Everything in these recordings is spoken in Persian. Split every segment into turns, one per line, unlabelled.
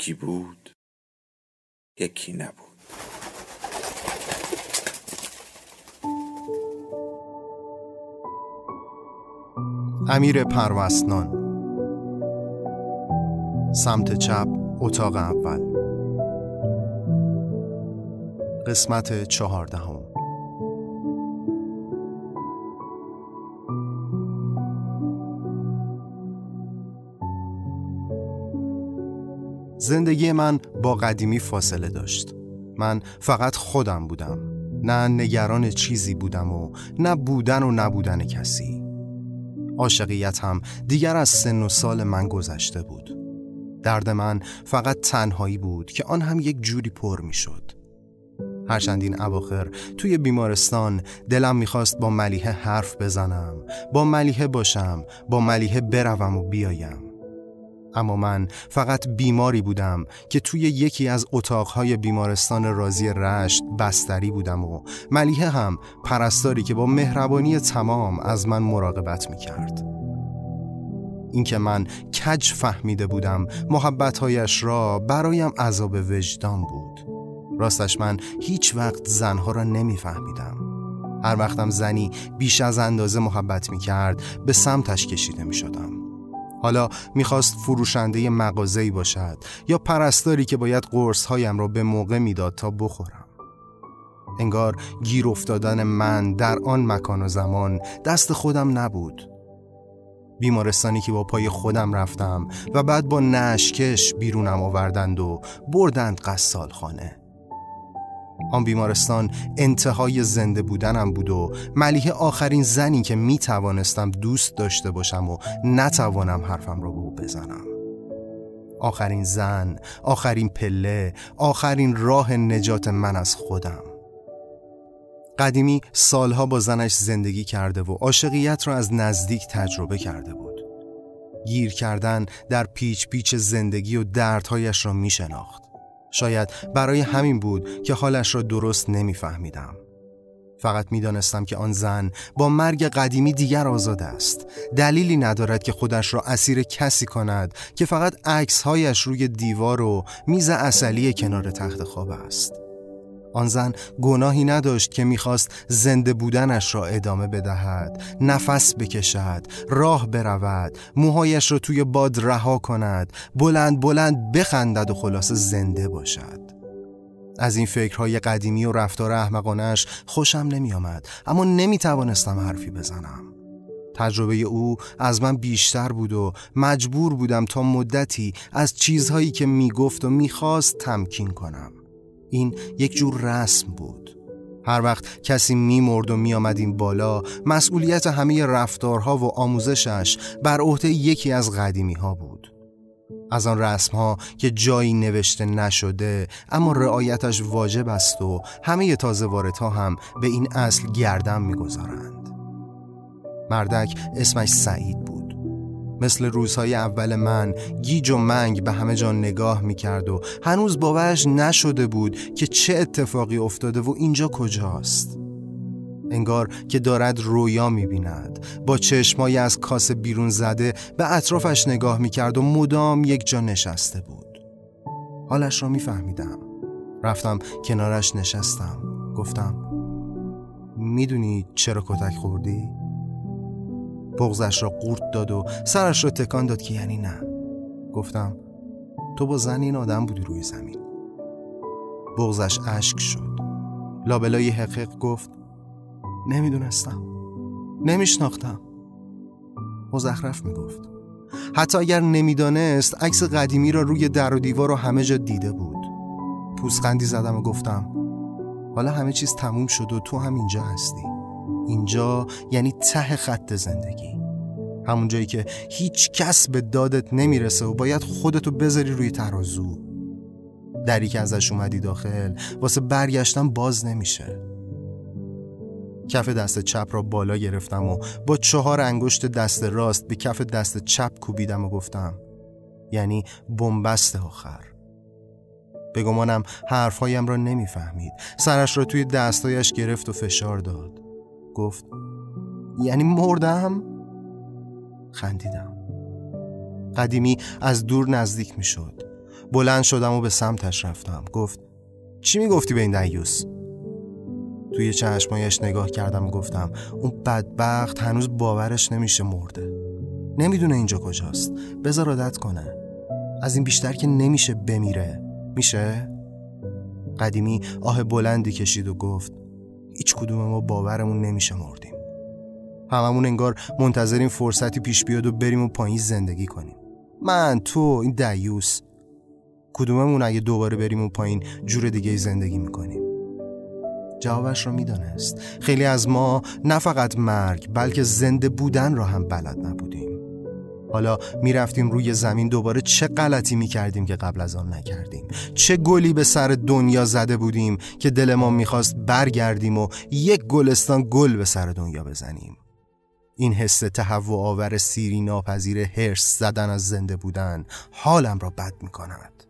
یکی بود یکی نبود.
امیر پروستنان. سمت چپ اتاق اول. قسمت چهاردهم. زندگی من با قدیمی فاصله داشت. من فقط خودم بودم. نه نگران چیزی بودم و نه بودن و نبودن کسی. عاشقیت هم دیگر از سن و سال من گذشته بود. درد من فقط تنهایی بود که آن هم یک جوری پر می شد هرچند این اواخر توی بیمارستان دلم می‌خواست با ملیحه حرف بزنم با ملیحه باشم با ملیحه بروم و بیایم. اما من فقط بیماری بودم که توی یکی از اتاقهای بیمارستان رازی رشت بستری بودم و ملیحه هم پرستاری که با مهربانی تمام از من مراقبت می‌کرد. اینکه من کج فهمیده بودم محبتهایش را برایم عذاب وجدان بود. راستش من هیچ وقت زنها را نمیفهمیدم. هر وقتم زنی بیش از اندازه محبت می‌کرد به سمتش کشیده می‌شدم. حالا می‌خواست فروشنده مغازه‌ای باشد یا پرستاری که باید قرصهایم را به موقع می‌داد تا بخورم. انگار گیر افتادن من در آن مکان و زمان دست خودم نبود. بیمارستانی که با پای خودم رفتم و بعد با نشکش بیرونم آوردند و بردند قصال خانه آن بیمارستان انتهای زنده بودنم بود و ملیه آخرین زنی که می توانستم دوست داشته باشم و نتوانم حرفم را به او بزنم. آخرین زن، آخرین پله، آخرین راه نجات من از خودم. قدیمی سالها با زنش زندگی کرده و عاشقیت را از نزدیک تجربه کرده بود. گیر کردن در پیچ پیچ زندگی و دردهایش را می شناخت شاید برای همین بود که حالش را درست نمیفهمیدم. فقط می‌دانستم که آن زن با مرگ قدیمی دیگر آزاد است دلیلی ندارد که خودش را اسیر کسی کند که فقط عکسهایش روی دیوار و میز اصلی کنار تخت خواب است آن زن گناهی نداشت که می‌خواست زنده بودنش را ادامه بدهد نفس بکشد راه برود موهایش را توی باد رها کند بلند بلند بخندد و خلاص زنده باشد. از این فکرهای قدیمی و رفتار احمقانش خوشم نمی آمد اما نمی توانستم حرفی بزنم. تجربه او از من بیشتر بود و مجبور بودم تا مدتی از چیزهایی که می‌گفت و می‌خواست تمکین کنم. این یک جور رسم بود. هر وقت کسی میمرد و میآمد این بالا مسئولیت همه رفتارها و آموزشش بر عهده یکی از قدیمی ها بود. از آن رسم ها که جایی نوشته نشده اما رعایتش واجب است و همه تازه ها هم به این اصل گردن می‌گذارند. مردک اسمش سعید بود. مثل روزهای اول من گیج و منگ به همه جان نگاه می‌کرد و هنوز باورش نشده بود که چه اتفاقی افتاده و اینجا کجاست. انگار که دارد رویا می‌بیند با چشمایی از کاسه بیرون زده به اطرافش نگاه می‌کرد و مدام یک جا نشسته بود. حالش را میفهمیدم. رفتم کنارش نشستم. گفتم می‌دونی چرا کتک خوردی؟ بغزش را قورت داد و سرش را تکان داد که یعنی نه. گفتم تو با زن این آدم بودی روی زمین. بغزش اشک شد. لابلای حقیق گفت نمی‌دونستم. نمیشناختم. مزخرف می‌گفت. حتی اگر نمی‌دانست عکس قدیمی را روی در و دیوار و همه جا دیده بود. پوسخندی زدم و گفتم حالا همه چیز تموم شد و تو هم اینجا هستی. اینجا یعنی ته خط زندگی. همون جایی که هیچ کس به دادت نمی‌رسه و باید خودتو بذاری روی ترازو دری که ازش اومدی داخل واسه برگشتن باز نمیشه. کف دست چپ را بالا گرفتم و با چهار انگشت دست راست به کف دست چپ کوبیدم و گفتم یعنی بنبست آخر. به گمانم حرفهایم را نمی‌فهمید. سرش را توی دستایش گرفت و فشار داد. گفت یعنی مردم؟ خندیدم. قدیمی از دور نزدیک می شد بلند شدم و به سمتش رفتم. گفت چی می گفتی به این دیوس؟ توی چشمایش نگاه کردم و گفتم اون بدبخت هنوز باورش نمیشه مرده. نمی‌دونه اینجا کجاست. بذار عادت کنه. از این بیشتر که نمیشه بمیره. میشه؟ قدیمی آه بلندی کشید و گفت هیچ کدوم ما باورمون نمیشه مردیم. هممون انگار منتظریم فرصتی پیش بیاد و بریم و پایین زندگی کنیم. من تو این دیوس. کدوممون اگه دوباره بریم و پایین جور دیگه زندگی می‌کنیم؟ جوابش را می‌دانست. خیلی از ما نه فقط مرگ بلکه زنده بودن را هم بلد نبودیم. حالا می‌رفتیم روی زمین دوباره چه غلطی می‌کردیم که قبل از آن نکردیم؟ چه گلی به سر دنیا زده بودیم که دل ما می‌خواست برگردیم و یک گلستان گل به سر دنیا بزنیم؟ این حس تهوع آور سیری ناپذیر هرس زدن از زنده بودن حالم را بد می‌کند.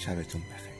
شبتون بخیر.